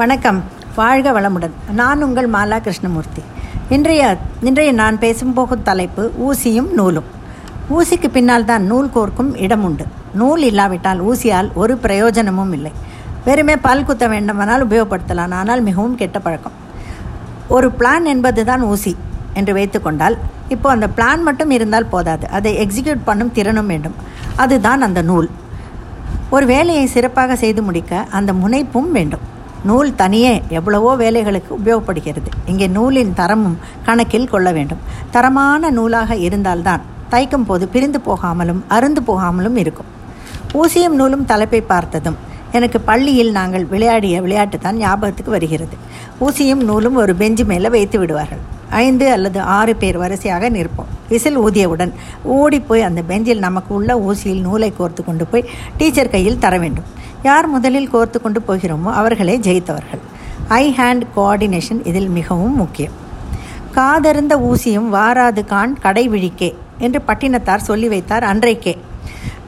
வணக்கம். வாழ்க வளமுடன். நான் உங்கள் மாலா கிருஷ்ணமூர்த்தி. இன்றைய இன்றைய நான் பேசும் போகும் தலைப்பு ஊசியும் நூலும். ஊசிக்கு பின்னால் தான் நூல் கோர்க்கும் இடம் உண்டு. நூல் இல்லாவிட்டால் ஊசியால் ஒரு பிரயோஜனமும் இல்லை. வெறுமே பல் குத்த வேண்டுமானால் உபயோகப்படுத்தலாம். ஆனால் மிகவும் கெட்ட பழக்கம். ஒரு பிளான் என்பது தான் ஊசி என்று வைத்துக்கொண்டால் இப்போ அந்த பிளான் மட்டும் இருந்தால் போதாது. அதை எக்ஸிக்யூட் பண்ணும் திறனும் வேண்டும். அதுதான் அந்த நூல். ஒரு வேலையை சிறப்பாக செய்து முடிக்க அந்த முனைப்பும் வேண்டும். நூல் தனியே எவ்வளவோ வேலைகளுக்கு உபயோகப்படுகிறது. இங்கே நூலின் தரமும் கணக்கில் கொள்ள வேண்டும். தரமான நூலாக இருந்தால்தான் தைக்கும் போது பிரிந்து போகாமலும் அருந்து போகாமலும் இருக்கும். ஊசியும் நூலும் தலைப்பை பார்த்ததும் எனக்கு பள்ளியில் நாங்கள் விளையாடிய விளையாட்டு தான் ஞாபகத்துக்கு வருகிறது. ஊசியும் நூலும் ஒரு பெஞ்சு மேலே வைத்து விடுவார்கள். ஐந்து அல்லது ஆறு பேர் வரிசையாக நிற்போம். விசில் ஊதியவுடன் ஓடிப்போய் அந்த பெஞ்சில் நமக்கு உள்ள ஊசியில் நூலை கோர்த்து கொண்டு போய் டீச்சர் கையில் தர வேண்டும். யார் முதலில் கோர்த்து கொண்டு போகிறோமோ அவர்களே ஜெயித்தவர்கள். ஐ ஹேண்ட் கோஆர்டினேஷன் இதில் மிகவும் முக்கியம். காதருந்த ஊசியும் வாராது கான் கடை விழிக்கே என்று பட்டினத்தார் சொல்லி வைத்தார் அன்றைக்கே.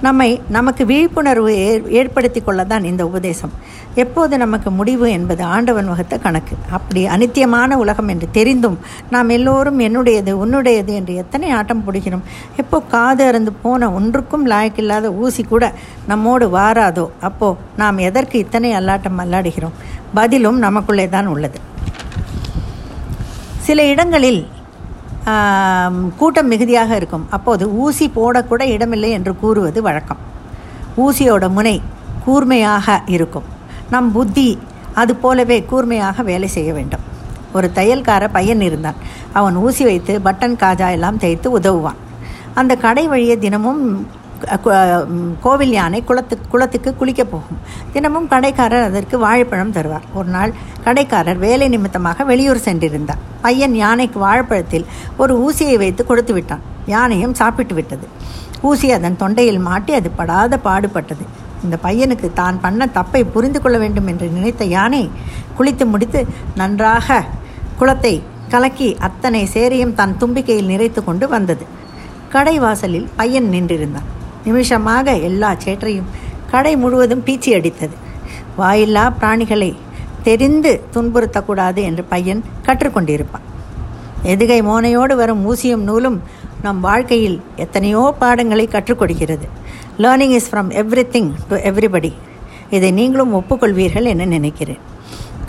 நம்மை நமக்கு விழிப்புணர்வு ஏற்படுத்தி தான் இந்த உபதேசம். எப்போது நமக்கு முடிவு என்பது ஆண்டவன் வகுத்த கணக்கு. அப்படி அனித்தியமான உலகம் என்று தெரிந்தும் நாம் எல்லோரும் என்னுடையது உன்னுடையது என்று எத்தனை ஆட்டம் பிடிக்கிறோம் எப்போ காது அறந்து போன ஒன்றுக்கும் லாயக்கில்லாத ஊசி கூட நம்மோடு வாராதோ? அப்போ நாம் எதற்கு இத்தனை அல்லாட்டம் அல்லாடுகிறோம்? பதிலும் நமக்குள்ளே தான் உள்ளது. சில இடங்களில் கூட்டம் மிகுதியாக இருக்கும். அப்போது ஊசி போடக்கூட இடமில்லை என்று கூறுவது வழக்கம். ஊசியோட முனை கூர்மையாக இருக்கும். நம் புத்தி அது போலவே கூர்மையாக வேலை செய்ய வேண்டும். ஒரு தையல்கார பையன் இருந்தான். அவன் ஊசி வைத்து பட்டன் காஜா எல்லாம் தைத்து உதவுவான். அந்த கடை வழியே தினமும் கோவில் யானை குளத்துக்கு குளத்துக்கு குளிக்க போகும். தினமும் கடைக்காரர் அதற்கு வாழைப்பழம் தருவார். ஒரு நாள் கடைக்காரர் வேலை நிமித்தமாக வெளியூர் சென்றிருந்தார். பையன் யானைக்கு வாழைப்பழத்தில் ஒரு ஊசியை வைத்து கொடுத்து விட்டான். யானையும் சாப்பிட்டு விட்டது. ஊசி அதன் தொண்டையில் மாட்டி அது படாத பாடுபட்டது. இந்த பையனுக்கு தான் பண்ண தப்பை புரிந்து கொள்ள வேண்டும் என்று நினைத்த யானை குளித்து முடித்து நன்றாக குளத்தை கலக்கி அத்தனை சேரையும் தன் தும்பிக்கையில் நிறைத்து கொண்டு வந்தது. கடை வாசலில் பையன் நின்றிருந்தான். நிமிஷமாக எல்லா சேற்றையும் கடை முழுவதும் பீச்சி அடித்தது. வாயில்லா பிராணிகளை தெரிந்து துன்புறுத்தக்கூடாது என்று பையன் கற்றுக்கொண்டிருப்பான். எதுகை மோனையோடு வரும் ஊசியும் நூலும் நம் வாழ்க்கையில் எத்தனையோ பாடங்களை கற்றுக்கொடுக்கிறது. Learning is from everything to everybody இதை நீங்களும் ஒப்புக்கொள்வீர்கள் என நினைக்கிறேன்.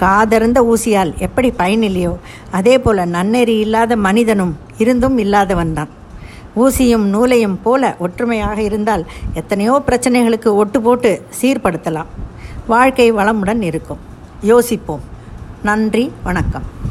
காதர்ந்த ஊசியால் எப்படி பயனில்லையோ அதே போல நன்னெறி இல்லாத மனிதனும் இருந்தும் இல்லாதவன் தான். ஊசியும் நூலையும் போல ஒற்றுமையாக இருந்தால் எத்தனையோ பிரச்சனைகளுக்கு ஒட்டு போட்டு சீர்படுத்தலாம். வாழ்க்கை வளமுடன் இருக்கும். யோசிப்போம். நன்றி வணக்கம்.